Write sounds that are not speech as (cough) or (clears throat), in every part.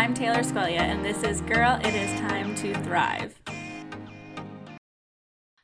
I'm Taylor Squelia, and this is Girl, It Is Time to Thrive.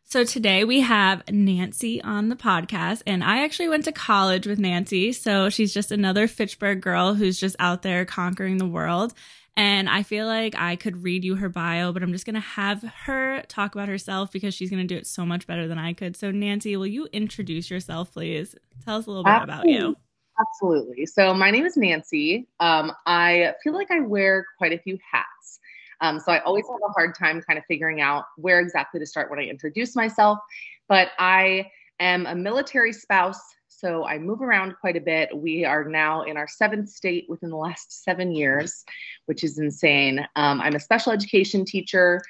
So today we have Nancy on the podcast, and I actually went to college with Nancy. So she's just another Fitchburg girl who's just out there conquering the world. And I feel like I could read you her bio, but I'm just going to have her talk about herself because she's going to do it so much better than I could. So, Nancy, will you introduce yourself, please? Tell us a little bit about you. Absolutely. So, my name is Nancy. Um, I feel like I wear quite a few hats. Um, so, I always have a hard time kind of figuring out where exactly to start when I introduce myself. But I am a military spouse so I move around quite a bit. We are now in our seventh state within the last seven years, which is insane. Um, I'm a special education teacher.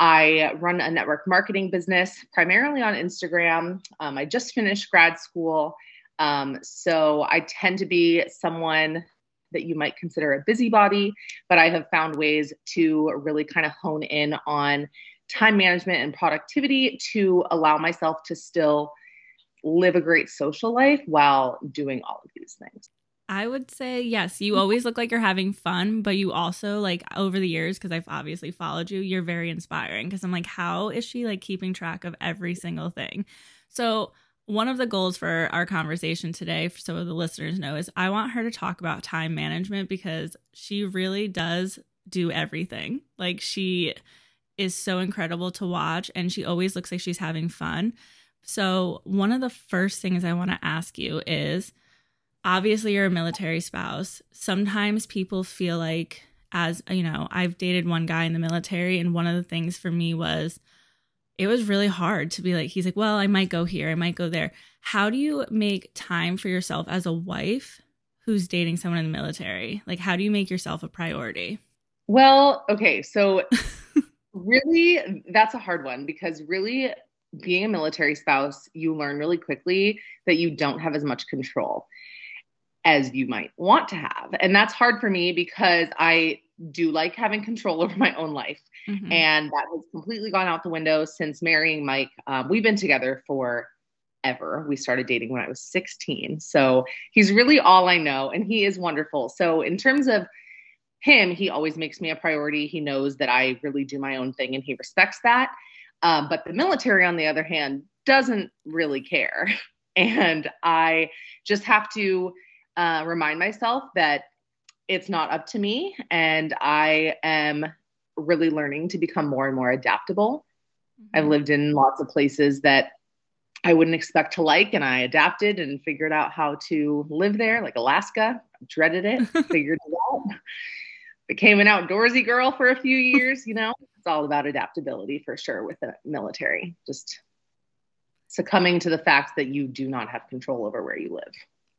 I run a network marketing business primarily on Instagram. Um, I just finished grad school. Um, so I tend to be someone that you might consider a busybody, but I have found ways to really kind of hone in on time management and productivity to allow myself to still live a great social life while doing all of these things. I would say yes. You always look like you're having fun, but you also like over the years because I've obviously followed you, you're very inspiring because I'm like how is she like keeping track of every single thing? So, one of the goals for our conversation today for so the listeners know is I want her to talk about time management because she really does do everything. Like she is so incredible to watch and she always looks like she's having fun. So, one of the first things I want to ask you is obviously you're a military spouse. Sometimes people feel like, as you know, I've dated one guy in the military, and one of the things for me was it was really hard to be like, he's like, well, I might go here, I might go there. How do you make time for yourself as a wife who's dating someone in the military? Like, how do you make yourself a priority? Well, okay. So, (laughs) really, that's a hard one because really, being a military spouse, you learn really quickly that you don't have as much control as you might want to have. And that's hard for me because I do like having control (laughs) over my own life. Mm-hmm. And that has completely gone out the window since marrying Mike. Um, we've been together for ever. We started dating when I was 16. So he's really all I know, and he is wonderful. So, in terms of him, he always makes me a priority. He knows that I really do my own thing and he respects that. Um, but the military, on the other hand, doesn't really care. (laughs) And I just have to uh, remind myself that it's not up to me. And I am really learning to become more and more adaptable. Mm-hmm. I've lived in lots of places that I wouldn't expect to like, and I adapted and figured out how to live there, like Alaska. I dreaded it, (laughs) figured it out. Became an outdoorsy girl for a few years, you know It's all about adaptability for sure with the military. Just succumbing to the fact that you do not have control over where you live.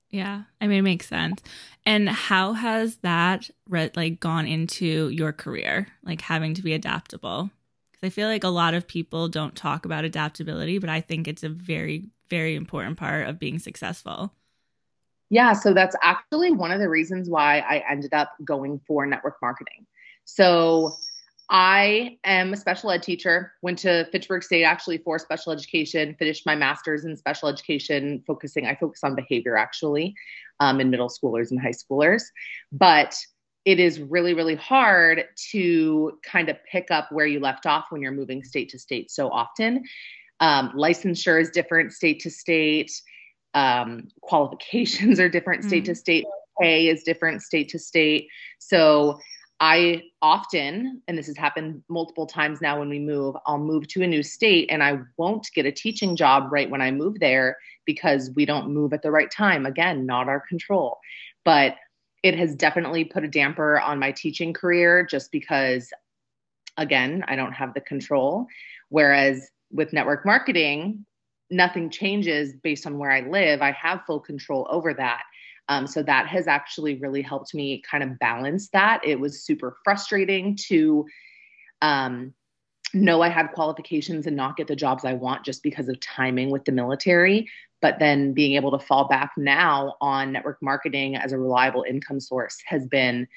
Yeah, I mean, it makes sense. And how has that re- like gone into your career, like having to be adaptable? Because I feel like a lot of people don't talk about adaptability, but I think it's a very, very important part of being successful. Yeah, so that's actually one of the reasons why I ended up going for network marketing. So I am a special ed teacher, went to Fitchburg State actually for special education, finished my master's in special education, focusing, I focus on behavior actually um, in middle schoolers and high schoolers. But it is really, really hard to kind of pick up where you left off when you're moving state to state so often. Um, licensure is different state to state, um, qualifications (laughs) are different state to state, pay is different state to state. So I often, and this has happened multiple times now when we move, I'll move to a new state and I won't get a teaching job right when I move there because we don't move at the right time. Again, not our control. But it has definitely put a damper on my teaching career just because, again, I don't have the control. Whereas with network marketing, nothing changes based on where I live. I have full control over that. Um, so that has actually really helped me kind of balance that. It was super frustrating to um, know I had qualifications and not get the jobs I want just because of timing with the military. But then being able to fall back now on network marketing as a reliable income source has been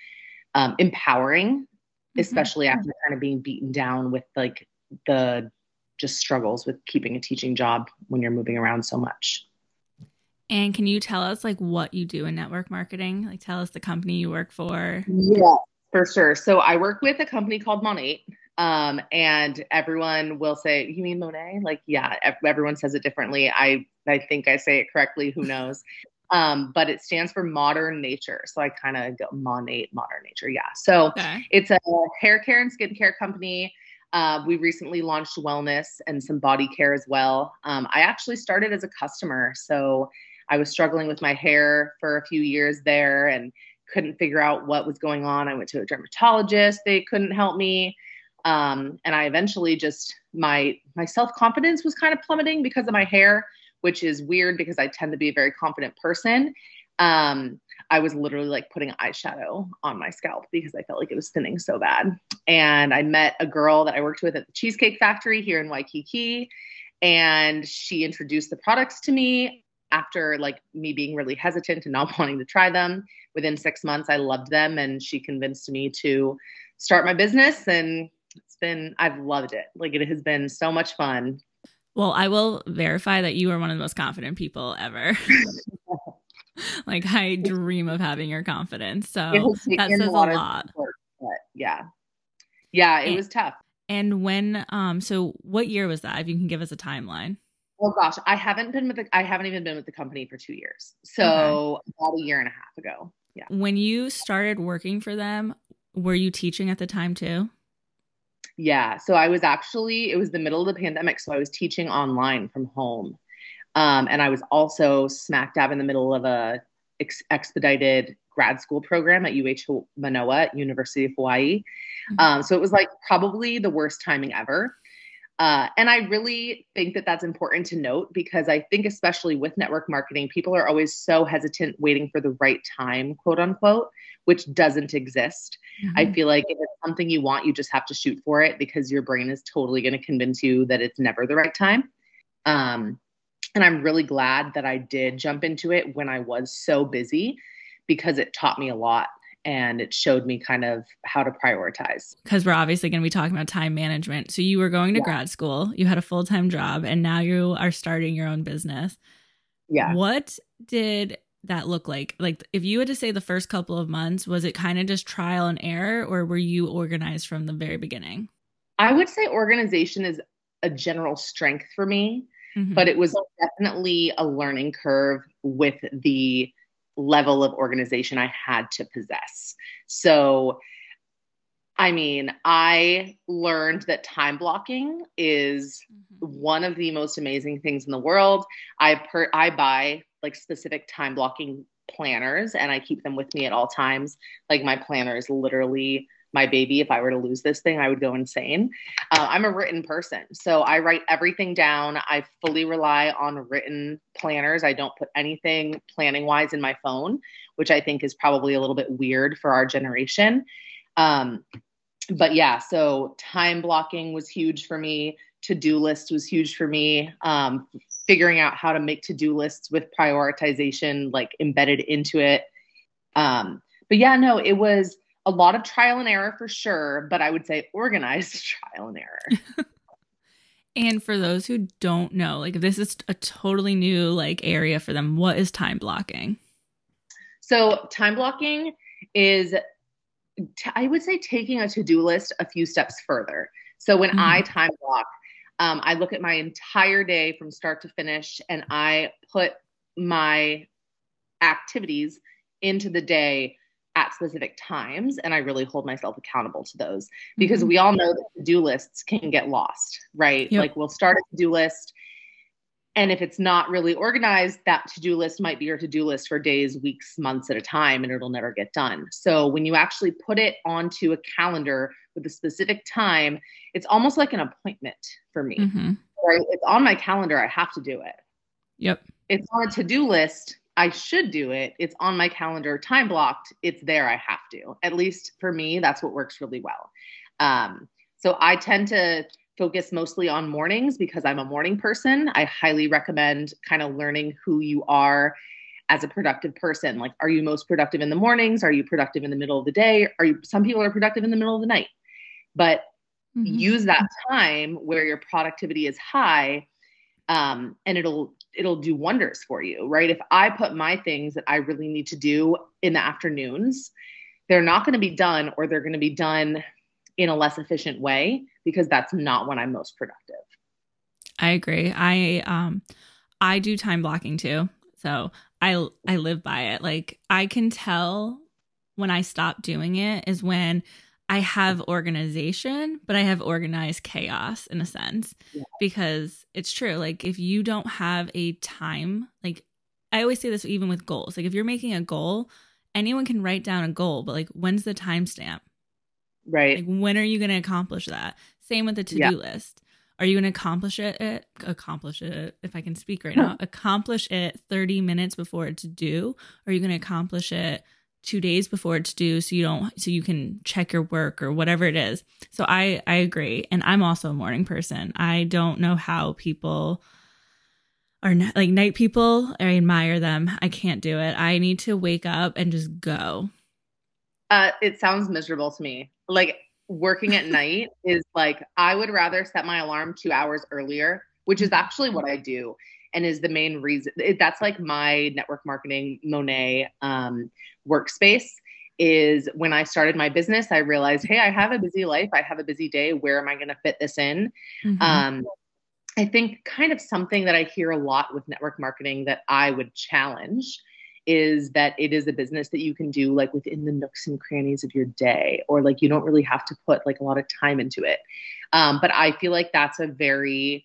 um, empowering, mm-hmm. especially after kind of being beaten down with like the just struggles with keeping a teaching job when you're moving around so much. And can you tell us like what you do in network marketing? Like tell us the company you work for. Yeah. For sure. So I work with a company called Monat. Um, and everyone will say, "You mean Monet?" Like, yeah, everyone says it differently. I I think I say it correctly. Who knows? (laughs) Um, but it stands for modern nature. So I kind of go Monat, modern nature. Yeah. So okay. it's a hair care and skincare company. Uh, we recently launched wellness and some body care as well. Um, I actually started as a customer. So I was struggling with my hair for a few years there and couldn't figure out what was going on. I went to a dermatologist, they couldn't help me. Um, and I eventually just my my self confidence was kind of plummeting because of my hair, which is weird because I tend to be a very confident person. Um, I was literally like putting eyeshadow on my scalp because I felt like it was thinning so bad. And I met a girl that I worked with at the Cheesecake Factory here in Waikiki, and she introduced the products to me after like me being really hesitant and not (laughs) wanting to try them. Within six months, I loved them, and she convinced me to start my business. And it's been, I've loved it. Like it has been so much fun. Well, I will verify that you are one of the most confident people ever. (laughs) like I dream of having your confidence. So that says a lot. Support, but yeah. Yeah, it and, was tough. And when um so what year was that? If you can give us a timeline. Oh gosh, I haven't been with the I haven't even been with the company for 2 years. So okay. about a year and a half ago. Yeah. When you started working for them, were you teaching at the time too? Yeah. So I was actually, it was the middle of the pandemic. So I was teaching online from home. Um, and I was also smack dab in the middle of a ex- expedited grad school program at UH Manoa, University of Hawaii. Mm-hmm. Um, so it was like probably the worst timing ever. Uh, and I really think that that's important to note because I think, especially with network marketing, people are always so hesitant waiting for the right time, quote unquote, which doesn't exist. Mm-hmm. I feel like if it's something you want, you just have to shoot for it because your brain is totally going to convince you that it's never the right time. Um, and I'm really glad that I did jump into it when I was so busy because it taught me a lot and it showed me kind of how to prioritize. Because we're obviously going to be talking about time management. So you were going to yeah. grad school, you had a full time job, and now you are starting your own business. Yeah. What did that look like? Like, if you had to say the first couple of months, was it kind of just trial and error, or were you organized from the very beginning? I would say organization is a general strength for me, mm-hmm. but it was definitely a learning curve with the level of organization I had to possess. So, I mean, I learned that time blocking is mm-hmm. one of the most amazing things in the world. I per I buy like specific time blocking planners and I keep them with me at all times. Like my planner is literally my baby. If I were to lose this thing, I would go insane. Uh, I'm a written person, so I write everything down. I fully rely on written planners. I don't put anything planning wise in my phone, which I think is probably a little bit weird for our generation. Um, but yeah, so time blocking was huge for me. To do list was huge for me. Um, figuring out how to make to do lists with prioritization like embedded into it. Um, but yeah, no, it was a lot of trial and error for sure, but I would say organized (laughs) trial and error. and for those who don't know, like this is a totally new like area for them. What is time blocking? So time blocking is I would say taking a to-do list a few steps further. So when mm-hmm. I time block, um, I look at my entire day from start to finish and I put my activities into the day at specific times and i really hold myself accountable to those because mm-hmm. we all know that to-do lists can get lost right yep. like we'll start a to-do list and if it's not really organized that to-do list might be your to-do list for days weeks months at a time and it'll never get done so when you actually put it onto a calendar with a specific time it's almost like an appointment for me mm-hmm. right it's on my calendar i have to do it yep it's on a to-do list I should do it. It's on my calendar, time blocked. It's there. I have to. At least for me, that's what works really well. Um, so I tend to focus mostly on mornings because I'm a morning person. I highly recommend kind of learning who you are as a productive person. Like, are you most productive in the mornings? Are you productive in the middle of the day? Are you? Some people are productive in the middle of the night, but mm-hmm. use that time where your productivity is high um, and it'll it'll do wonders for you right if i put my things that i really need to do in the afternoons they're not going to be done or they're going to be done in a less efficient way because that's not when I'm most productive. I agree. I um I do time blocking too. So I I live by it. Like I can tell when I stop doing it is when I have organization, but I have organized chaos in a sense yeah. because it's true. Like if you don't have a time, like I always say this even with goals. Like if you're making a goal, anyone can write down a goal, but like when's the timestamp? Right. Like when are you going to accomplish that? Same with the to-do yeah. list. Are you going to accomplish it, it? Accomplish it if I can speak right now. accomplish it 30 minutes before it's due. Or are you going to accomplish it two days before it's due so you don't so you can check your work or whatever it is. So i i agree. And i'm also a morning person. I don't know how people are not, like night people i admire them. I can't do it. I need to wake up and just go. Uh it sounds miserable to me. Like working at (laughs) night is like i would rather set my alarm two hours earlier which is actually what i do and is the main reason that's like my network marketing monet um, workspace is when i started my business i realized hey i have a busy life. I have a busy day. Where am i going to fit this in? Mm-hmm. um, i think kind of something that i hear a lot with network marketing that i would challenge is that it is a business that you can do like within the nooks and crannies of your day or like you don't really have to put like a lot of time into it. Um, but i feel like that's a very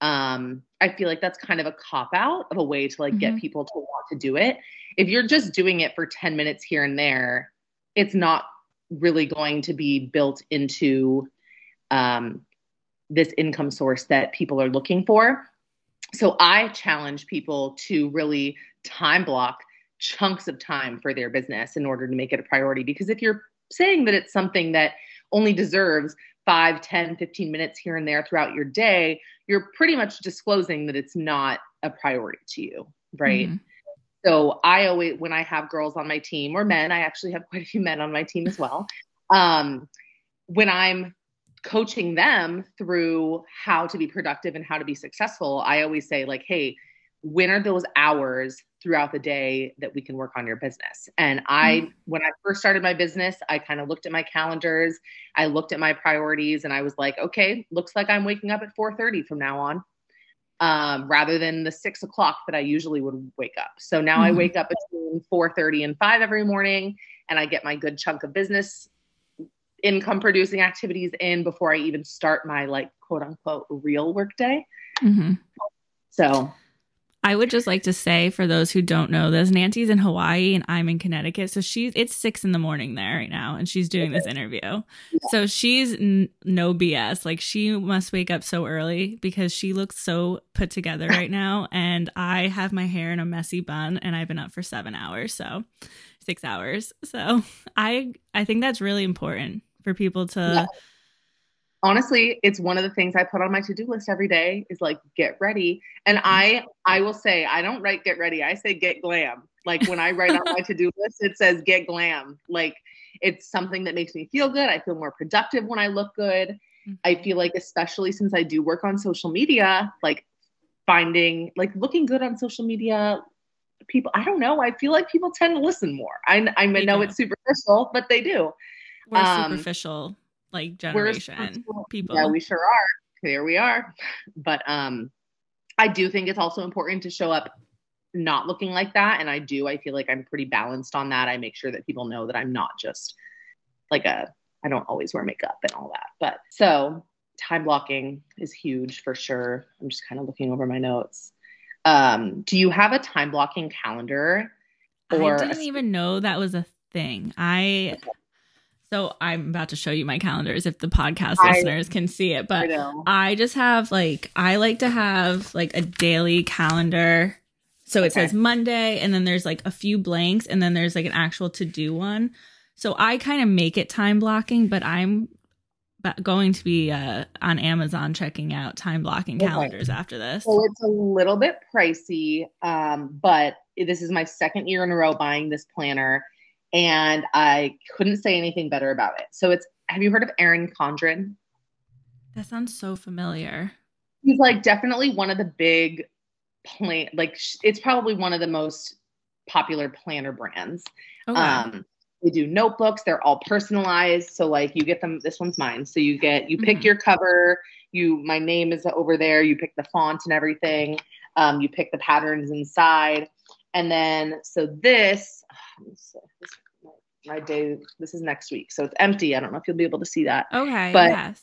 um, I feel like that's kind of a cop out of a way to like mm-hmm. get people to want to do it. If you're just doing it for 10 minutes here and there, it's not really going to be built into um, this income source that people are looking for. So I challenge people to really time block chunks of time for their business in order to make it a priority. Because if you're saying that it's something that only deserves 5, 10, 15 minutes here and there throughout your day, you're pretty much disclosing that it's not a priority to you, right? Mm-hmm. So I always, when I have girls on my team or men, I actually have (laughs) quite a few men on my team as well. Um, when I'm coaching them through how to be productive and how to be successful, I always say, like, hey, when are those hours throughout the day that we can work on your business. And I, mm-hmm. when I first started my business, I kind of looked at my calendars, I looked at my priorities, and I was like, okay, looks like I'm waking up at 4:30 from now on, um, rather than the six o'clock that I usually would wake up. So now mm-hmm. I wake up between 4:30 and 5 every morning, and I get my good chunk of business income producing activities in before I even start my like quote unquote real work day. Mm-hmm. So I would just like to say for those who don't know this, Nancy's in Hawaii and I'm in Connecticut. So she's it's six in the morning there right now, and she's doing this interview. Yeah. So she's n- no BS. Like she must wake up so early because she looks so put together right (laughs) now. And I have my hair in a messy bun, and I've been up for seven hours, so six hours. So (laughs) I I think that's really important for people to. Yeah honestly it's one of the things i put on my to-do list every day is like get ready. And i i will say i don't write get ready. I say get glam. Like when i write on my (laughs) to-do list it says get glam. Like it's something that makes me feel good. I feel more productive when i look good. Mm-hmm. i feel like especially since i do work on social media like finding like looking good on social media people i don't know. I feel like people tend to listen more. I, I know it's superficial but they do. We're um, superficial like generation people. Yeah, we sure are. Here we are. But um I do think it's also important to show up not looking like that. And I do, I feel like I'm pretty balanced on that. I make sure that people know that I'm not just like a I don't always wear makeup and all that. But so time blocking is huge for sure. I'm just kind of looking over my notes. Um, do you have a time blocking calendar? Or I didn't a- even know that was a thing. I so I'm about to show you my calendars if the podcast I, listeners can see it. But I, I, just have like I like to have like a daily calendar. So it okay. says Monday and then there's like a few blanks and then there's like an actual to do one. So I kind of make it time blocking, but I'm going to be uh, on Amazon checking out time blocking calendars okay. after this. So it's a little bit pricey, um, but this is my second year in a row buying this planner and I couldn't say anything better about it. So it's have you heard of Erin Condren? That sounds so familiar. He's like definitely one of the big plan like it's probably one of the most popular planner brands. Okay. Um They do notebooks. They're all personalized. So like you get them. This one's mine. So you get you pick Mhm. your cover. You my name is over there. You pick the font and everything. Um, you pick the patterns inside, and then so this. let me see. this my day. This is next week, so it's empty. I don't know if you'll be able to see that. Okay. But, yes.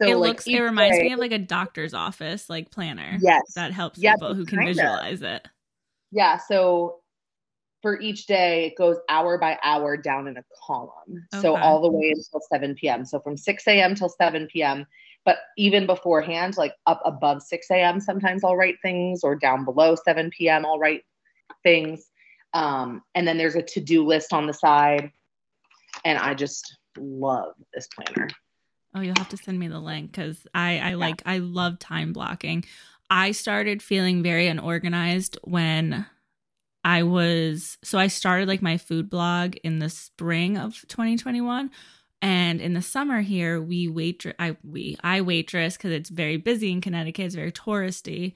So it like, looks. It reminds day- me of like a doctor's office, like planner. Yes. That helps Yep, people who can kinda. visualize it. Yeah. So for each day, it goes hour by hour down in a column. So all the way until 7 p.m. So from 6 a.m. till 7 p.m. But even beforehand, like up above 6 a.m., sometimes I'll write things, or down below 7 p.m., I'll write things. Um, and then there's a to do list on the side. And I just love this planner. Oh, you'll have to send me the link because I, I like, I love time blocking. I started feeling very unorganized when I was, so I started like my food blog in the spring of 2021. And in the summer here, we waitress, I, we, I waitress because it's very busy in Connecticut. It's very touristy.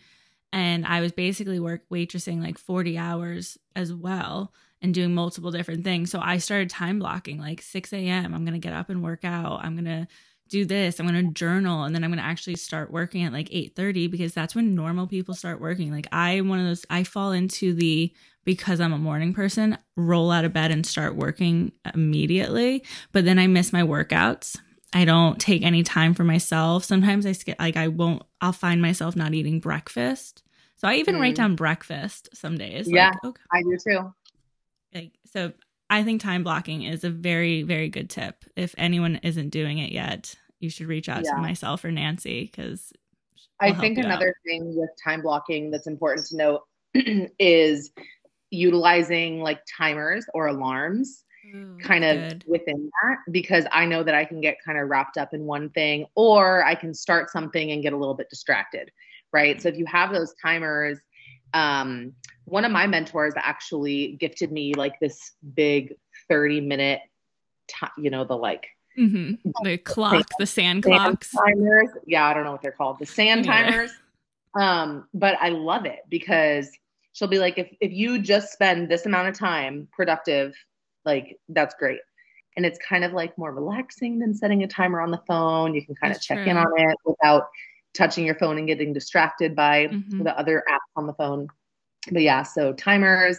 And I was basically work waitressing like 40 hours as well and doing multiple different things. So I started time blocking like 6 a.m. I'm to get up and work out. I'm to do this. I'm to journal and then I'm to actually start working at like 8:30 because that's when normal people start working. Like I'm one of those I fall into the because I'm a morning person, roll out of bed and start working immediately, but then I miss my workouts. I don't take any time for myself. Sometimes I skip like I won't I'll find myself not eating breakfast. So I even write Mm. down breakfast some days. Yeah. Like, okay. I do too. Like, so I think time blocking is a very, very good tip. If anyone isn't doing it yet, you should reach out Yeah. to myself or Nancy because I think another thing with time blocking that's important to note (clears throat) is utilizing like timers or alarms kind of within that because I know that I can get kind of wrapped up in one thing or I can start something and get a little bit distracted, right? So if you have those timers, um, one of my mentors actually gifted me like this big 30 minute, ti you know, the like hmm (laughs) the clock, the sand sand clocks. timers. Yeah, I don't know what they're called. The sand neither. timers. Um, but I love it because she'll be like, if if you just spend this amount of time productive, like that's great. And it's kind of like more relaxing than setting a timer on the phone. You can kind That's of check in on it without touching your phone and getting distracted by Mhm. the other apps on the phone. But yeah, so timers.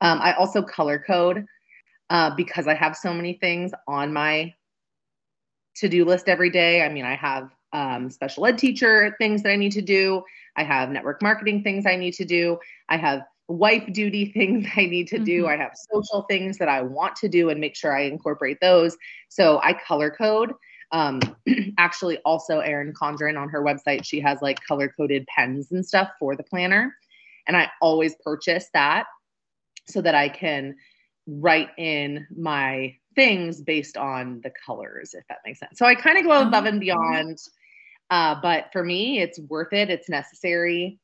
Um, I also color code uh, because I have so many things on my to do list every day. I mean, I have um, special ed teacher things that I need to do, I have network marketing things I need to do, I have wife duty (laughs) things I need to do, Mhm. I have social things that I want to do and make sure I incorporate those. So I color code. Um, (clears throat) actually, also, Erin Condren on her website, she has like color coded pens and stuff for the planner. And I always purchase that so that I can write in my things based on the colors, if that makes sense. So I kind of go above Oh. and beyond. Uh, but for me, it's worth it. It's necessary.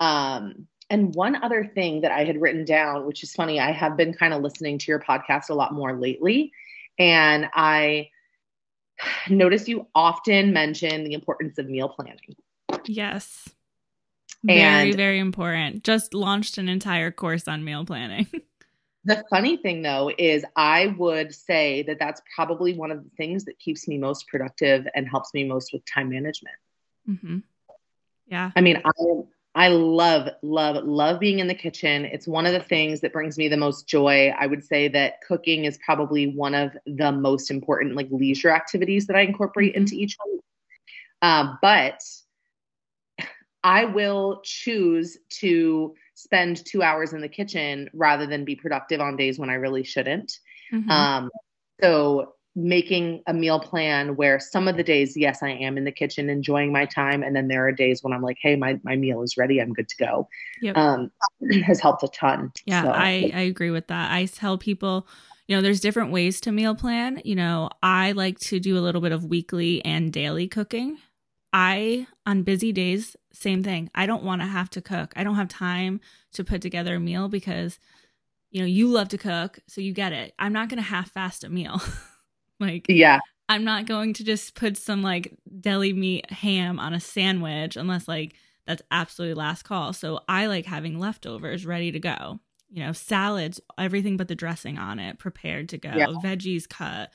Um, and one other thing that I had written down, which is funny, I have been kind of listening to your podcast a lot more lately. And I notice you often mention the importance of meal planning. Yes. Very, And- very important. Just launched an entire course on meal planning. (laughs) The funny thing though is I would say that that's probably one of the things that keeps me most productive and helps me most with time management. Mm-hmm. Yeah. I mean, I I love love love being in the kitchen. It's one of the things that brings me the most joy. I would say that cooking is probably one of the most important like leisure activities that I incorporate Mhm. into each week. Uh, but I will choose to spend two hours in the kitchen rather than be productive on days when I really shouldn't. Mhm. Um, so making a meal plan where some of the days, yes, I am in the kitchen enjoying my time, and then there are days when I'm like, hey, my my meal is ready, I'm good to go. Yep. Um, (clears throat) has helped a ton. Yeah, So, I, I agree with that. I tell people, you know, there's different ways to meal plan. You know, I like to do a little bit of weekly and daily cooking. I, on busy days, same thing. I don't want to have to cook. I don't have time to put together a meal because, you know, you love to cook, so you get it. I'm not going to half fast a meal. (laughs) like, yeah, I'm not going to just put some like deli meat ham on a sandwich unless like that's absolutely last call. So I like having leftovers ready to go. you know, salads, everything but the dressing on it, prepared to go, yeah. veggies cut,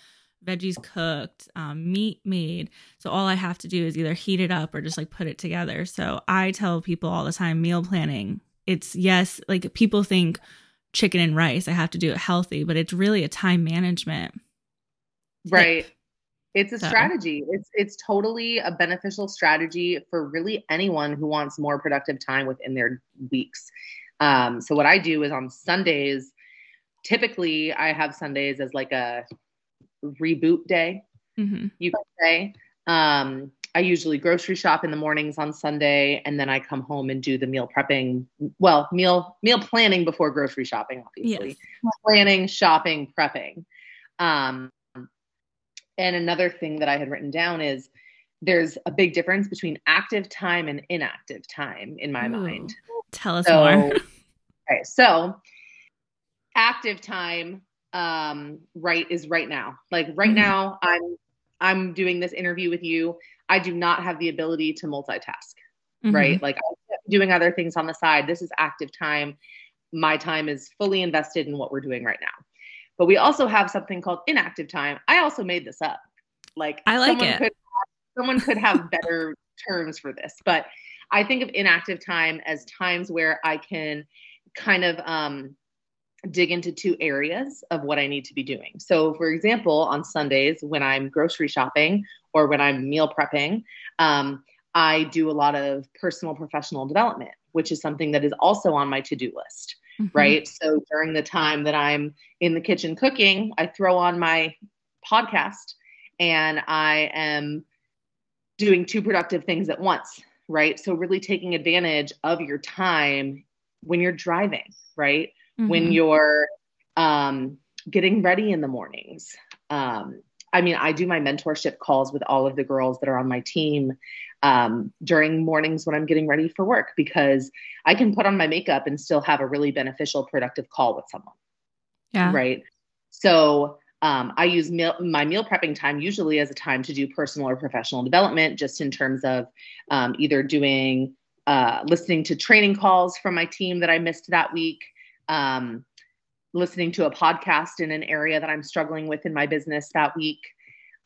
veggies cooked, um, meat made. So all I have to do is either heat it up or just like put it together. So I tell people all the time meal planning. It's yes, like people think chicken and rice, I have to do it healthy, but it's really a time management. Right. It's a so. strategy. It's it's totally a beneficial strategy for really anyone who wants more productive time within their weeks. Um, so what I do is on Sundays, typically I have Sundays as like a reboot day, mm-hmm. you could say. Um, I usually grocery shop in the mornings on Sunday, and then I come home and do the meal prepping. Well, meal meal planning before grocery shopping, obviously. Yes. Planning, shopping, prepping. Um, and another thing that I had written down is there's a big difference between active time and inactive time in my Ooh, mind. Tell us so, more. (laughs) okay, so active time um, right is right now. Like right mm-hmm. now, I'm I'm doing this interview with you. I do not have the ability to multitask. Mm-hmm. Right, like I'm doing other things on the side. This is active time. My time is fully invested in what we're doing right now. But we also have something called inactive time. I also made this up. Like I like it. Could, someone could have (laughs) better terms for this, but I think of inactive time as times where I can kind of um, dig into two areas of what I need to be doing. So, for example, on Sundays when I'm grocery shopping or when I'm meal prepping, um, I do a lot of personal professional development, which is something that is also on my to do list mm-hmm. right? So during the time that I'm in the kitchen cooking, I throw on my podcast and I am doing two productive things at once, right? So really taking advantage of your time when you're driving, right? Mm-hmm. When you're um, getting ready in the mornings. Um, I mean, I do my mentorship calls with all of the girls that are on my team um, during mornings when I'm getting ready for work because I can put on my makeup and still have a really beneficial, productive call with someone. Yeah. Right. So um, I use meal, my meal prepping time usually as a time to do personal or professional development, just in terms of um, either doing, uh, listening to training calls from my team that I missed that week, um, listening to a podcast in an area that I'm struggling with in my business that week,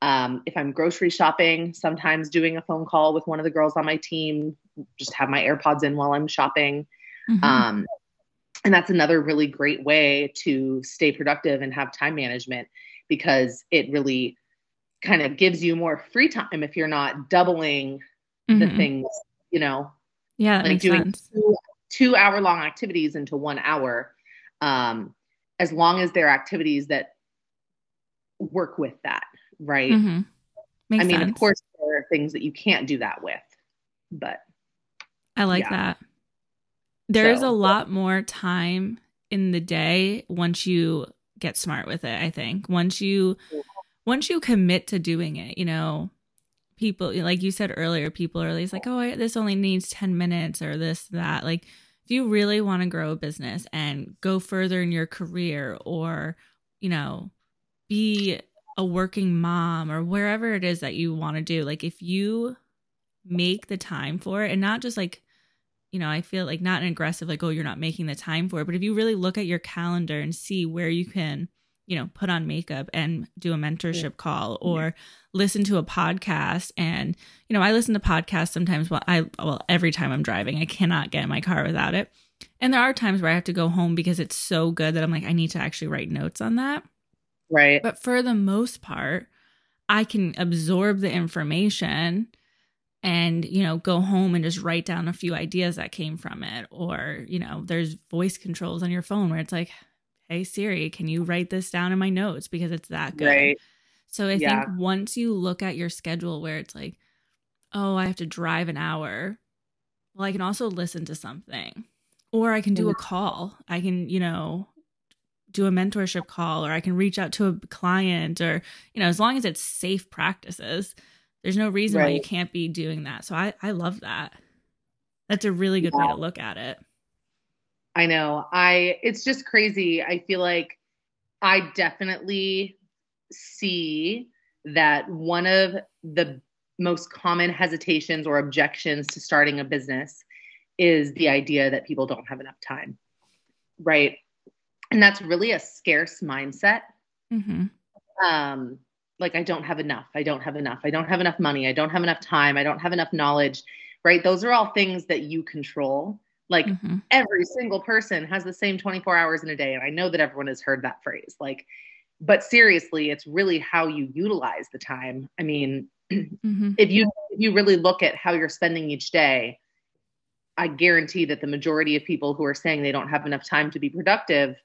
um, if I'm grocery shopping, sometimes doing a phone call with one of the girls on my team, just have my AirPods in while I'm shopping. Mm-hmm. Um, and that's another really great way to stay productive and have time management because it really kind of gives you more free time if you're not doubling mm-hmm. the things, you know. Yeah, like doing two, two hour long activities into one hour. Um, as long as they're activities that work with that right? Mm-hmm. I mean, sense. of course, there are things that you can't do that with, but I like yeah. that. There's so, a lot more time in the day once you get smart with it, I think. Once you once you commit to doing it, you know, people like you said earlier, people are always like, "Oh, this only needs 10 minutes or this that." Like if you really want to grow a business and go further in your career or, you know, be a working mom or wherever it is that you want to do like if you make the time for it and not just like you know i feel like not an aggressive like oh you're not making the time for it but if you really look at your calendar and see where you can you know put on makeup and do a mentorship yeah. call or yeah. listen to a podcast and you know i listen to podcasts sometimes while i well every time i'm driving i cannot get in my car without it and there are times where i have to go home because it's so good that i'm like i need to actually write notes on that Right. But for the most part, I can absorb the information and, you know, go home and just write down a few ideas that came from it. Or, you know, there's voice controls on your phone where it's like, hey, Siri, can you write this down in my notes because it's that good? Right. So I yeah. think once you look at your schedule where it's like, oh, I have to drive an hour, well, I can also listen to something or I can do a call. I can, you know, do a mentorship call or I can reach out to a client or, you know, as long as it's safe practices, there's no reason right. why you can't be doing that. So I, I love that. That's a really good yeah. way to look at it. I know. I, it's just crazy. I feel like I definitely see that one of the most common hesitations or objections to starting a business is the idea that people don't have enough time. Right and that's really a scarce mindset. Mm-hmm. Um, like I don't have enough. I don't have enough. I don't have enough money. I don't have enough time. I don't have enough knowledge. Right? Those are all things that you control. Like Mm-hmm. every single person has the same 24 hours in a day and I know that everyone has heard that phrase. Like but seriously, it's really how you utilize the time. I mean, (clears throat) Mm-hmm. if you if you really look at how you're spending each day, I guarantee that the majority of people who are saying they don't have enough time to be productive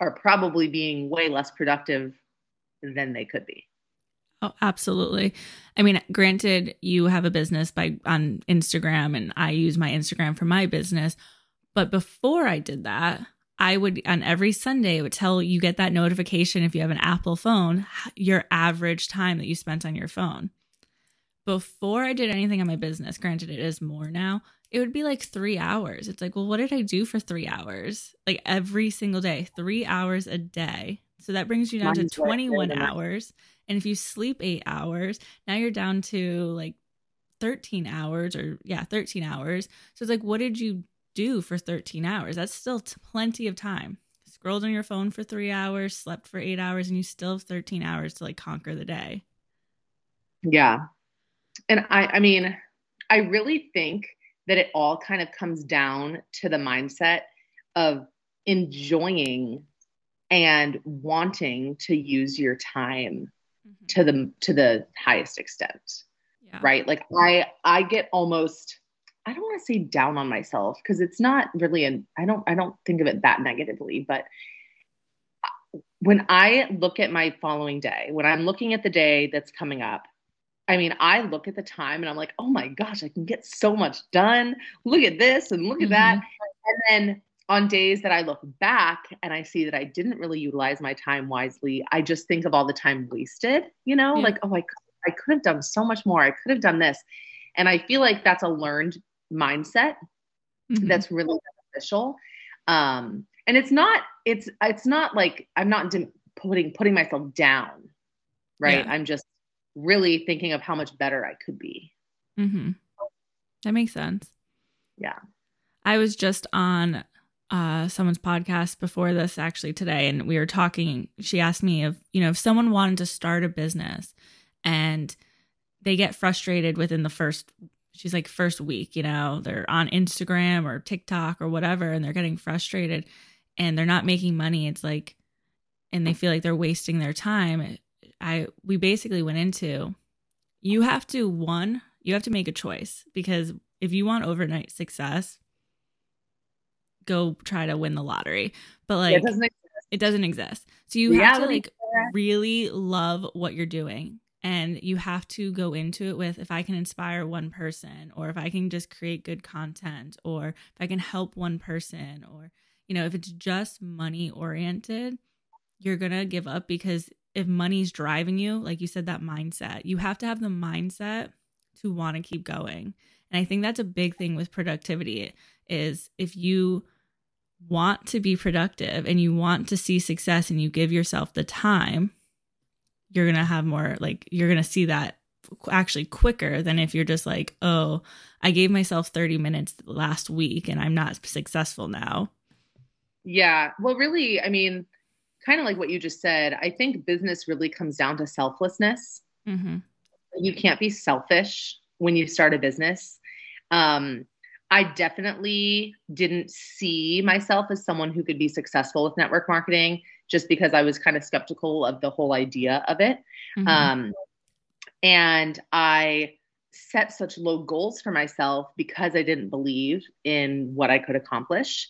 are probably being way less productive than they could be. Oh, absolutely. I mean, granted, you have a business by on Instagram, and I use my Instagram for my business. But before I did that, I would on every Sunday would tell you get that notification if you have an Apple phone, your average time that you spent on your phone. Before I did anything on my business, granted it is more now, it would be like three hours. It's like, well, what did I do for three hours? Like every single day, three hours a day. So that brings you down to Mine's right 21 there. hours. And if you sleep eight hours, now you're down to like 13 hours or yeah, 13 hours. So it's like, what did you do for 13 hours? That's still t- plenty of time. Scrolled on your phone for three hours, slept for eight hours, and you still have 13 hours to like conquer the day. Yeah. And I I mean, I really think that it all kind of comes down to the mindset of enjoying and wanting to use your time mm-hmm. to the to the highest extent. Yeah. right like i i get almost i don't want to say down on myself because it's not really an i don't i don't think of it that negatively but when i look at my following day when i'm looking at the day that's coming up i mean i look at the time and i'm like oh my gosh i can get so much done look at this and look at that and then on days that i look back and i see that i didn't really utilize my time wisely i just think of all the time wasted you know Yeah. like oh i could I could have done so much more. I could have done this. And I feel like that's a learned mindset Mhm. that's really beneficial. Um, and it's not, it's, it's not like I'm not putting, putting myself down, right? Yeah. I'm just really thinking of how much better I could be. Mm-hmm. That makes sense. Yeah. I was just on uh, someone's podcast before this actually today, and we were talking. She asked me if you know if someone wanted to start a business and they get frustrated within the first. She's like first week, you know, they're on Instagram or TikTok or whatever, and they're getting frustrated, and they're not making money. It's like, and they feel like they're wasting their time. I we basically went into you have to one you have to make a choice because if you want overnight success go try to win the lottery. But like it doesn't exist. it doesn't exist. So you have to like really love what you're doing. And you have to go into it with if i can inspire one person or if i can just create good content or if i can help one person or you know if it's just money oriented you're gonna give up because if money's driving you like you said that mindset you have to have the mindset to want to keep going and i think that's a big thing with productivity is if you want to be productive and you want to see success and you give yourself the time you're going to have more like you're going to see that actually quicker than if you're just like oh i gave myself 30 minutes last week and i'm not successful now Yeah. Well, really, I mean, kind of like what you just said, I think business really comes down to selflessness. mm-hmm. you can't be selfish when you start a business. Um, I definitely didn't see myself as someone who could be successful with network marketing just because I was kind of skeptical of the whole idea of it. Mm-hmm. Um, and I set such low goals for myself because I didn't believe in what I could accomplish.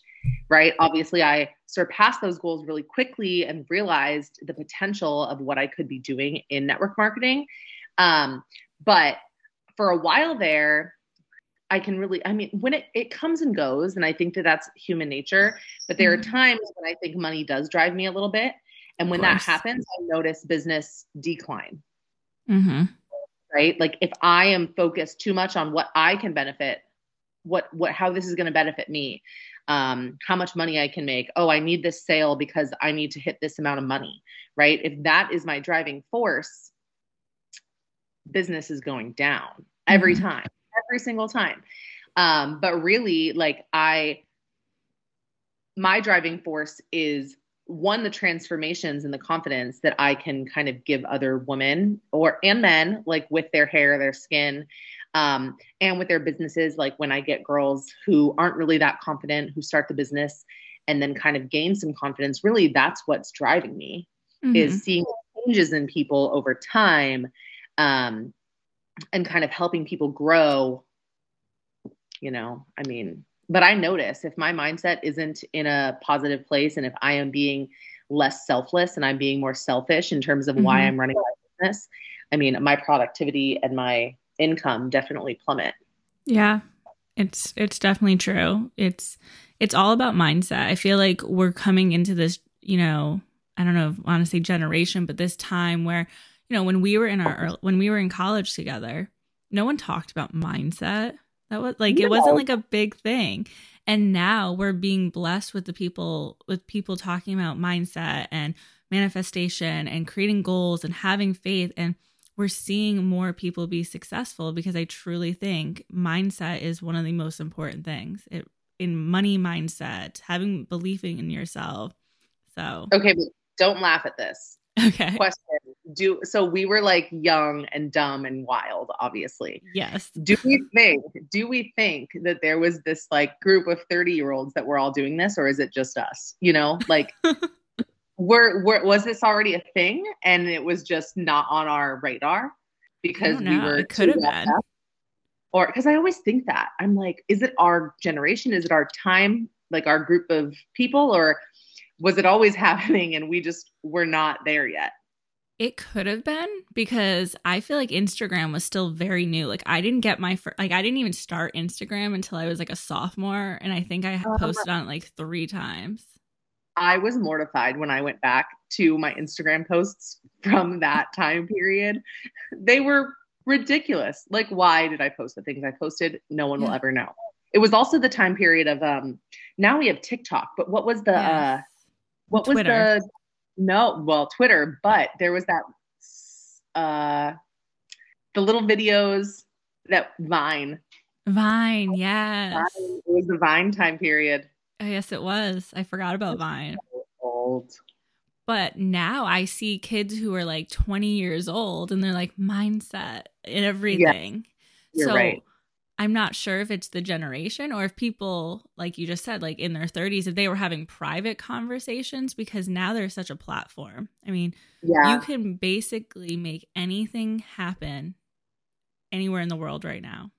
Right. Obviously, I surpassed those goals really quickly and realized the potential of what I could be doing in network marketing. Um, but for a while there, I can really, I mean, when it, it comes and goes, and I think that that's human nature, but there are times when I think money does drive me a little bit. And when that happens, I notice business decline Mm-hmm. right like if i am focused too much on what i can benefit what what how this is going to benefit me. Um how much money i can make. Oh i need this sale because i need to hit this amount of money right? If that is my driving force business is going down every Mhm. time every single time. Um but really like i my driving force is one the transformations and the confidence that I can kind of give other women or and men like with their hair, their skin, um, and with their businesses. Like when I get girls who aren't really that confident who start the business and then kind of gain some confidence. Really, that's what's driving me mm-hmm. is seeing changes in people over time, um, and kind of helping people grow. You know, I mean, but I notice if my mindset isn't in a positive place and if I am being less selfless and I'm being more selfish in terms of mm-hmm. why I'm running my business, I mean, my productivity and my income definitely plummet. Yeah. It's it's definitely true. It's it's all about mindset. I feel like we're coming into this, you know, I don't know, I want to say generation, but this time where, you know, when we were in our early, when we were in college together, no one talked about mindset that was like it wasn't like a big thing. And now we're being blessed with the people with people talking about mindset and manifestation and creating goals and having faith and we're seeing more people be successful because I truly think mindset is one of the most important things. It in money mindset, having believing in yourself. So Okay, but don't laugh at this. Okay. Question. Do so we were like young and dumb and wild, obviously. Yes. Do we think do we think that there was this like group of 30 year olds that were all doing this, or is it just us? You know, like (laughs) were, were was this already a thing and it was just not on our radar because we were it could have been. Up? Or because I always think that. I'm like, is it our generation? Is it our time, like our group of people, or was it always (laughs) happening and we just were not there yet? It could have been because I feel like Instagram was still very new. Like I didn't get my first, like I didn't even start Instagram until I was like a sophomore, and I think I uh-huh. posted on it like three times. I was mortified when I went back to my Instagram posts from that time period. They were ridiculous. Like, why did I post the things I posted? No one yeah. will ever know. It was also the time period of um now we have TikTok, but what was the uh what Twitter. was the no, well, Twitter, but there was that uh the little videos that Vine. Vine, yes. Vine, it was the Vine time period. Oh, yes, it was. I forgot about Vine. old. But now I see kids who are like 20 years old and they're like mindset and everything. You're so right. I'm not sure if it's the generation or if people, like you just said, like in their 30s, if they were having private conversations because now there's such a platform. I mean, yeah. you can basically make anything happen anywhere in the world right now.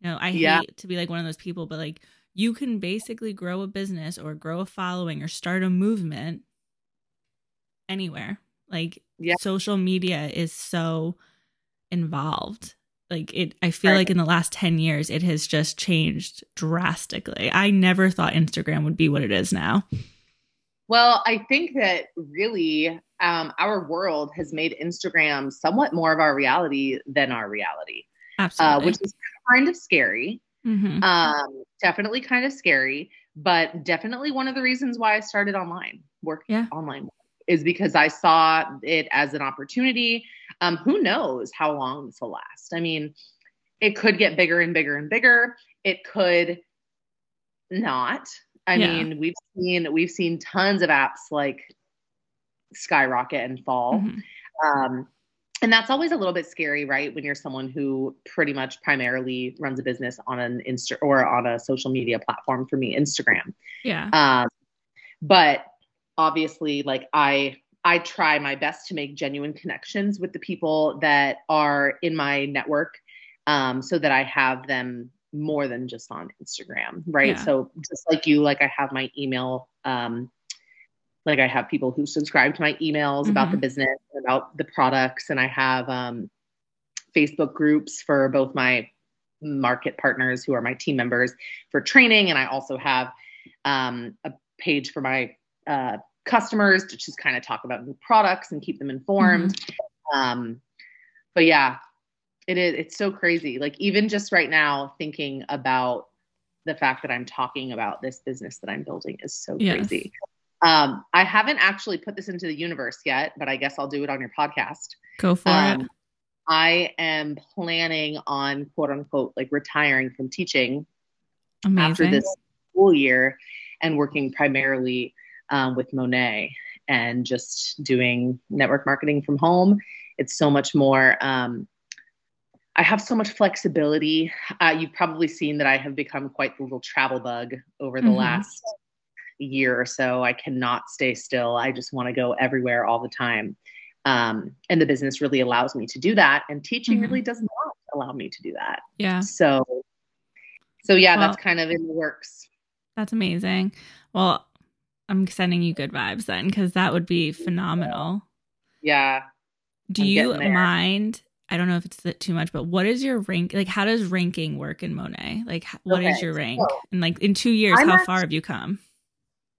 You know, I yeah. hate to be like one of those people, but like you can basically grow a business or grow a following or start a movement anywhere. Like yeah. social media is so involved like it i feel right. like in the last 10 years it has just changed drastically i never thought instagram would be what it is now well i think that really um, our world has made instagram somewhat more of our reality than our reality absolutely uh, which is kind of scary mm-hmm. um, definitely kind of scary but definitely one of the reasons why i started online work yeah. online is because i saw it as an opportunity um, who knows how long this will last? I mean, it could get bigger and bigger and bigger. It could not. I yeah. mean, we've seen we've seen tons of apps like skyrocket and fall. Mm-hmm. Um, and that's always a little bit scary, right? When you're someone who pretty much primarily runs a business on an Insta or on a social media platform. For me, Instagram. Yeah. Um, but obviously, like I I try my best to make genuine connections with the people that are in my network um, so that I have them more than just on Instagram, right? Yeah. So just like you, like I have my email, um, like I have people who subscribe to my emails mm-hmm. about the business, about the products, and I have um, Facebook groups for both my market partners who are my team members for training, and I also have um, a page for my uh, customers to just kind of talk about new products and keep them informed. Mm-hmm. Um, but yeah, it is. It's so crazy. Like even just right now, thinking about the fact that I'm talking about this business that I'm building is so yes. crazy. Um, I haven't actually put this into the universe yet, but I guess I'll do it on your podcast. Go for um, it. I am planning on quote unquote like retiring from teaching Amazing. after this school year and working primarily um, with Monat and just doing network marketing from home. It's so much more. Um, I have so much flexibility. Uh, you've probably seen that I have become quite the little travel bug over the mm-hmm. last year or so. I cannot stay still. I just want to go everywhere all the time. Um, and the business really allows me to do that. And teaching mm-hmm. really does not allow me to do that. Yeah. So, so yeah, well, that's kind of in the works. That's amazing. Well, I'm sending you good vibes then, because that would be phenomenal. Yeah. Do I'm you mind? I don't know if it's too much, but what is your rank? Like, how does ranking work in Monat? Like, what okay, is your rank? So and like, in two years, I'm how far have you come?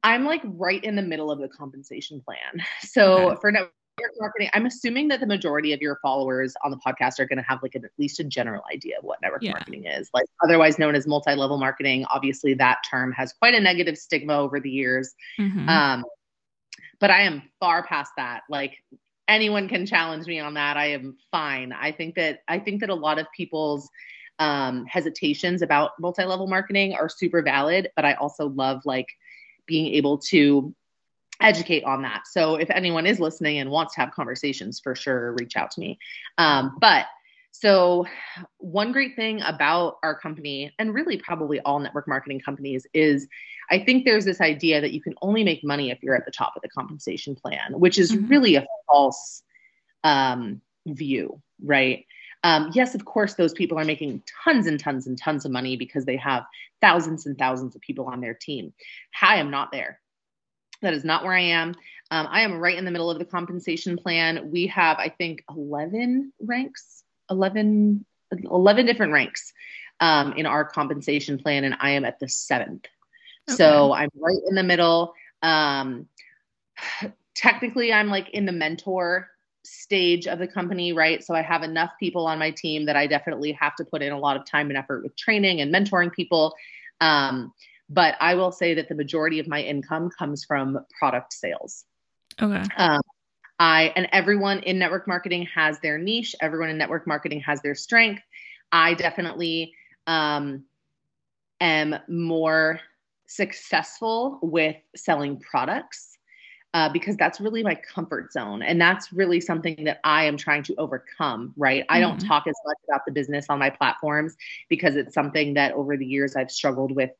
I'm like right in the middle of the compensation plan. (laughs) So okay. for network marketing, I'm assuming that the majority of your followers on the podcast are going to have like at least a general idea of what network yeah. marketing is, like otherwise known as multi-level marketing. Obviously, that term has quite a negative stigma over the years. Mm-hmm. Um, but I am far past that. Like anyone can challenge me on that. I am fine. I think that I think that a lot of people's um, hesitations about multi-level marketing are super valid, but I also love like being able to educate on that. So if anyone is listening and wants to have conversations, for sure, reach out to me. Um, but so, one great thing about our company, and really probably all network marketing companies, is I think there's this idea that you can only make money if you're at the top of the compensation plan, which is mm-hmm. really a false um, view, right? Um, yes, of course, those people are making tons and tons and tons of money because they have thousands and thousands of people on their team. I am not there. That is not where I am. Um, I am right in the middle of the compensation plan. We have, I think, 11 ranks, 11, 11 different ranks um, in our compensation plan, and I am at the seventh. Okay. So I'm right in the middle. Um, (sighs) technically, I'm like in the mentor stage of the company, right? So I have enough people on my team that I definitely have to put in a lot of time and effort with training and mentoring people. Um, but I will say that the majority of my income comes from product sales. Okay. Um, I and everyone in network marketing has their niche. Everyone in network marketing has their strength. I definitely um, am more successful with selling products uh, because that's really my comfort zone. And that's really something that I am trying to overcome, right? Mm-hmm. I don't mm-hmm. talk as much about the business on my platforms because it's something that over the years I've struggled with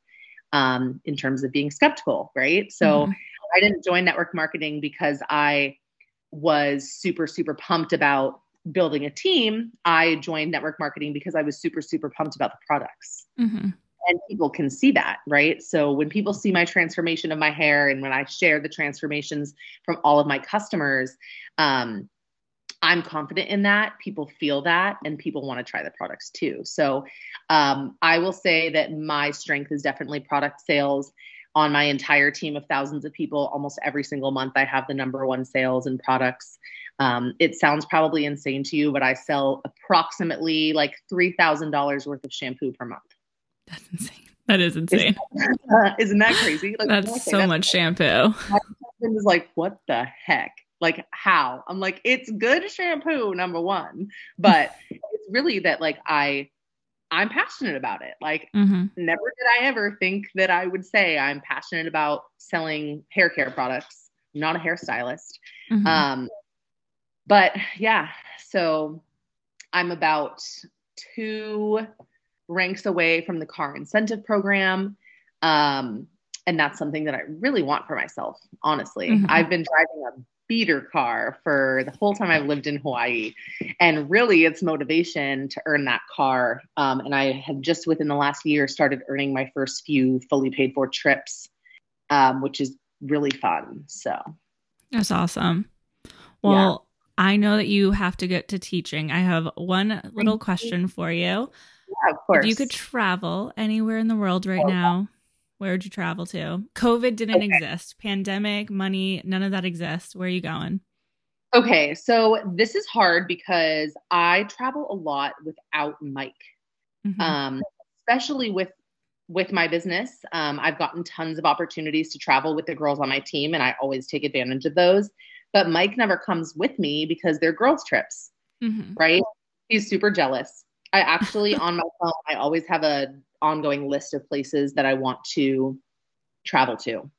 um, in terms of being skeptical, right? So mm-hmm. I didn't join network marketing because I was super, super pumped about building a team. I joined network marketing because I was super, super pumped about the products. Mm-hmm and people can see that, right? So when people see my transformation of my hair and when I share the transformations from all of my customers, um, I'm confident in that. People feel that, and people want to try the products too. So um, I will say that my strength is definitely product sales. On my entire team of thousands of people, almost every single month, I have the number one sales and products. Um, it sounds probably insane to you, but I sell approximately like $3,000 worth of shampoo per month. That's insane. That is insane. Isn't that, uh, (laughs) isn't that crazy? Like, that's so much shampoo. My husband is like, what the heck? Like, how? I'm like, it's good shampoo, number one. But it's really that, like, I, I'm passionate about it. Like, mm-hmm. never did I ever think that I would say I'm passionate about selling hair care products. I'm not a hairstylist. Mm-hmm. Um, but yeah, so I'm about two ranks away from the car incentive program. Um, and that's something that I really want for myself, honestly. Mm-hmm. I've been driving a beater car for the whole time I've lived in Hawaii. And really, it's motivation to earn that car. Um, and I have just within the last year started earning my first few fully paid for trips, um, which is really fun. So that's awesome. Well, yeah. I know that you have to get to teaching. I have one little question for you. Yeah, of course. If you could travel anywhere in the world right oh, now, where would you travel to? COVID didn't okay. exist. Pandemic, money, none of that exists. Where are you going? Okay, so this is hard because I travel a lot without Mike. Mm-hmm. Um, especially with with my business. Um, I've gotten tons of opportunities to travel with the girls on my team, and I always take advantage of those. But Mike never comes with me because they're girls' trips, mm-hmm. right? He's super jealous. I actually on my phone I always have a ongoing list of places that I want to travel to.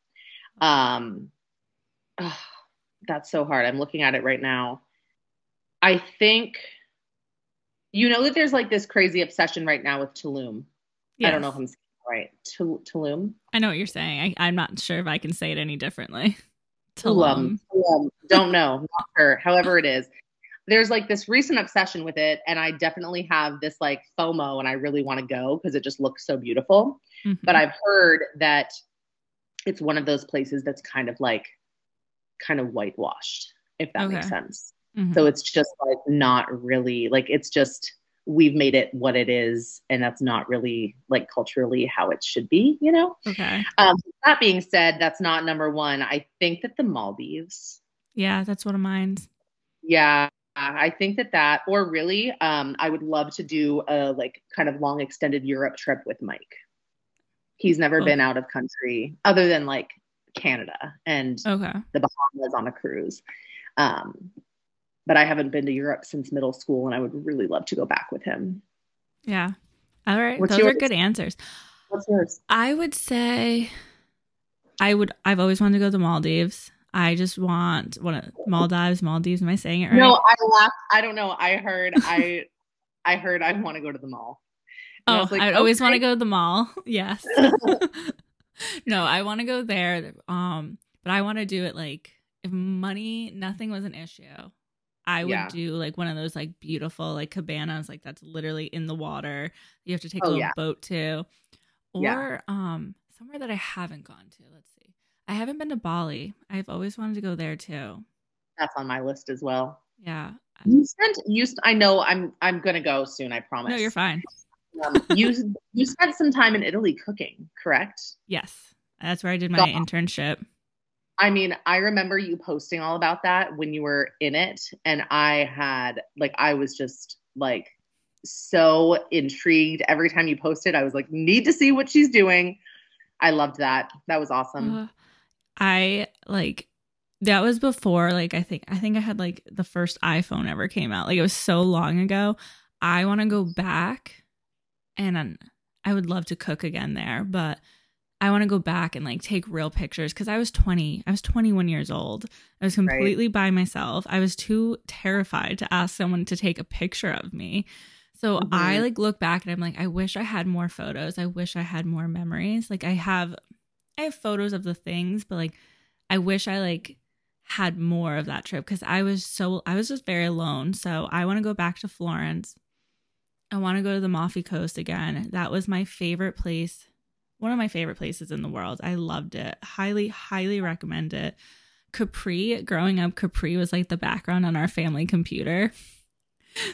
Um, ugh, that's so hard. I'm looking at it right now. I think you know that there's like this crazy obsession right now with Tulum. I don't know if I'm saying it right. Tul- Tulum. I know what you're saying. I, I'm not sure if I can say it any differently. Tulum. Tulum. Don't know. Not sure. However it is. There's like this recent obsession with it, and I definitely have this like FOMO, and I really want to go because it just looks so beautiful. Mhm. But I've heard that it's one of those places that's kind of like kind of whitewashed, if that makes Okay. sense. Mhm. So it's just like not really like it's just we've made it what it is, and that's not really like culturally how it should be, you know. okay. Um, that being said, that's not number one. I think that the Maldives, Yeah, that's one of mine. yeah, I think that that, or really, um, I would love to do a like kind of long extended Europe trip with Mike. He's never Oh. been out of country other than like Canada and Okay. the Bahamas on a cruise. Um, but I haven't been to Europe since middle school, and I would really love to go back with him. Yeah. All right. What's Those are good answers. What's yours? I would say I would I've always wanted to go to the Maldives. I just want one of Maldives, Maldives. Am I saying it right? No, I laughed. I don't know. I heard. I I heard. I want to go to the mall. And Oh, was like, I always want to go to the mall. (laughs) Yes. (laughs) no, I want to go there. Um, but I want to do it like if money, nothing was an issue. I would Yeah. do like one of those like beautiful like cabanas, like that's literally in the water. You have to take a Oh, little yeah. boat to, or Yeah. um somewhere that I haven't gone to. Let's see. I haven't been to Bali. I've always wanted to go there too. That's on my list as well. Yeah. You spent. You. I know. I'm. I'm gonna go soon. I promise. No, you're fine. Um, you. You spent some time in Italy cooking, correct? Yes. That's where I did my Stop. internship. I mean, I remember you posting all about that when you were in it, and I had like I was just like so intrigued every time you posted. I was like, need to see what she's doing. I loved that. That was awesome. Uh, I like that was before like I think I think I had like the first iPhone ever came out. Like it was so long ago. I want to go back and um, I would love to cook again there, but I want to go back and like take real pictures cuz I was 20. I was 21 years old. I was completely by myself. I was too terrified to ask someone to take a picture of me. So I Mhm. like look back and I'm like I wish I had more photos. I wish I had more memories. Like I have I have photos of the things, but like I wish I like had more of that trip because I was so I was just very alone. So I want to go back to Florence. I want to go to the Amalfi Coast again. That was my favorite place. One of my favorite places in the world. I loved it. Highly, highly recommend it. Capri, growing up, Capri was like the background on our family computer. (laughs)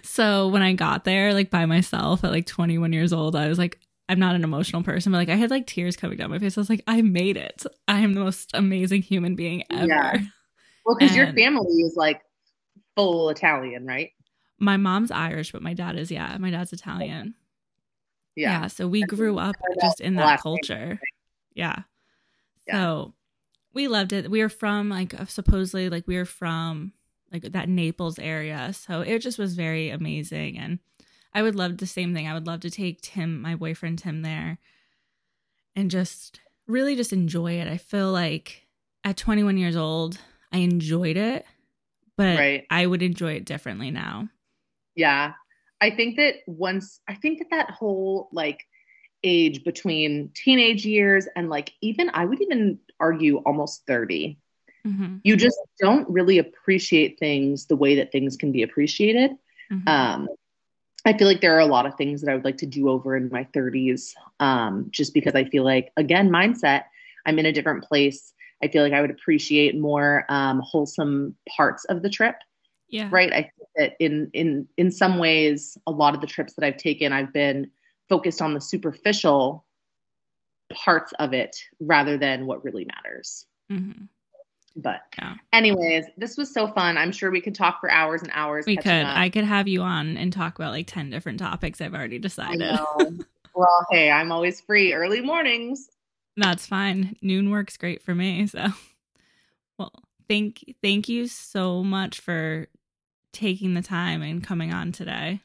So when I got there, like by myself at like 21 years old, I was like, I'm not an emotional person, but like I had like tears coming down my face. I was like, I made it. I am the most amazing human being ever. Yeah. Well, because your family is like full Italian, right? My mom's Irish, but my dad is, yeah, my dad's Italian. Yeah. so we grew up just in that culture. Yeah. Yeah. So we loved it. We were from like supposedly like we were from like that Naples area. So it just was very amazing and I would love the same thing. I would love to take Tim, my boyfriend Tim there and just really just enjoy it. I feel like at 21 years old, I enjoyed it, but Right. I would enjoy it differently now. Yeah. I think that once, I think that that whole like age between teenage years and like even, I would even argue almost 30, Mhm. you just don't really appreciate things the way that things can be appreciated. Mhm. Um, I feel like there are a lot of things that I would like to do over in my 30s, um, just because I feel like, again, mindset, I'm in a different place. I feel like I would appreciate more um, wholesome parts of the trip, yeah. right? I think that in in in some ways, a lot of the trips that I've taken, I've been focused on the superficial parts of it rather than what really matters. Mhm. But, Yeah. anyways, this was so fun. I'm sure we could talk for hours and hours. We could. up. I could have you on and talk about like 10 different topics I've already decided. (laughs) well, hey, I'm always free early mornings. That's fine. Noon works great for me. So, well, thank thank you so much for taking the time and coming on today.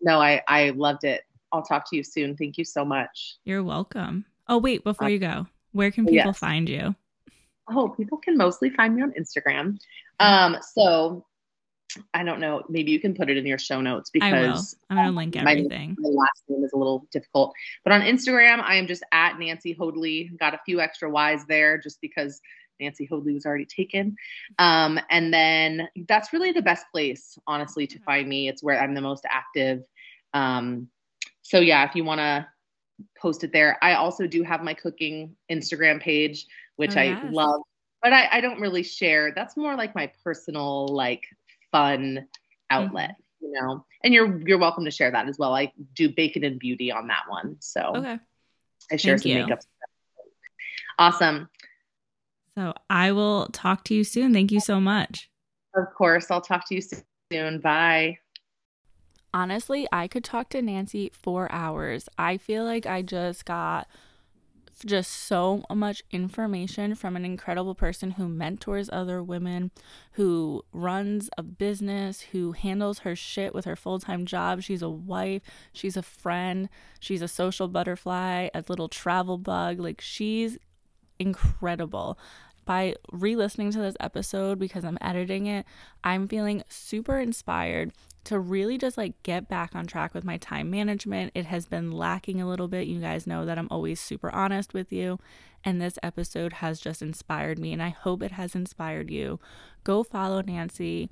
No, I I loved it. I'll talk to you soon. Thank you so much. You're welcome. Oh, wait, before uh, you go, Where can oh, people yes. find you? Oh, people can mostly find me on Instagram. Um, so I don't know. Maybe you can put it in your show notes because I am going to link everything. My, my, last name is a little difficult, but on Instagram, I am just at Nancy Hoadley. Got a few extra Y's there just because Nancy Hoadley was already taken. Um, and then that's really the best place, honestly, to find me. It's where I'm the most active. Um, so yeah, if you want to post it there, I also do have my cooking Instagram page, which oh, yes. I love, but I, I don't really share. That's more like my personal, like fun outlet. Mm-hmm you know and you're you're welcome to share that as well i do bacon and beauty on that one so okay i share Thank some you. makeup stuff. awesome so I will talk to you soon. Thank you so much. Of course. I'll talk to you soon. Bye. Honestly, I could talk to Nancy for hours. I feel like I just got just so much information from an incredible person who mentors other women, who runs a business, who handles her shit with her full time job. She's a wife, she's a friend, she's a social butterfly, a little travel bug. Like, she's incredible by re listening to this episode because I'm editing it, I'm feeling super inspired to really just like get back on track with my time management. It has been lacking a little bit. You guys know that I'm always super honest with you. And this episode has just inspired me, and I hope it has inspired you. Go follow Nancy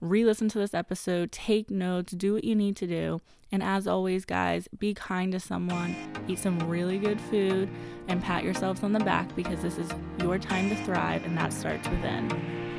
re listen to this episode, take notes, do what you need to do. And as always, guys, be kind to someone, eat some really good food, and pat yourselves on the back because this is your time to thrive, and that starts within.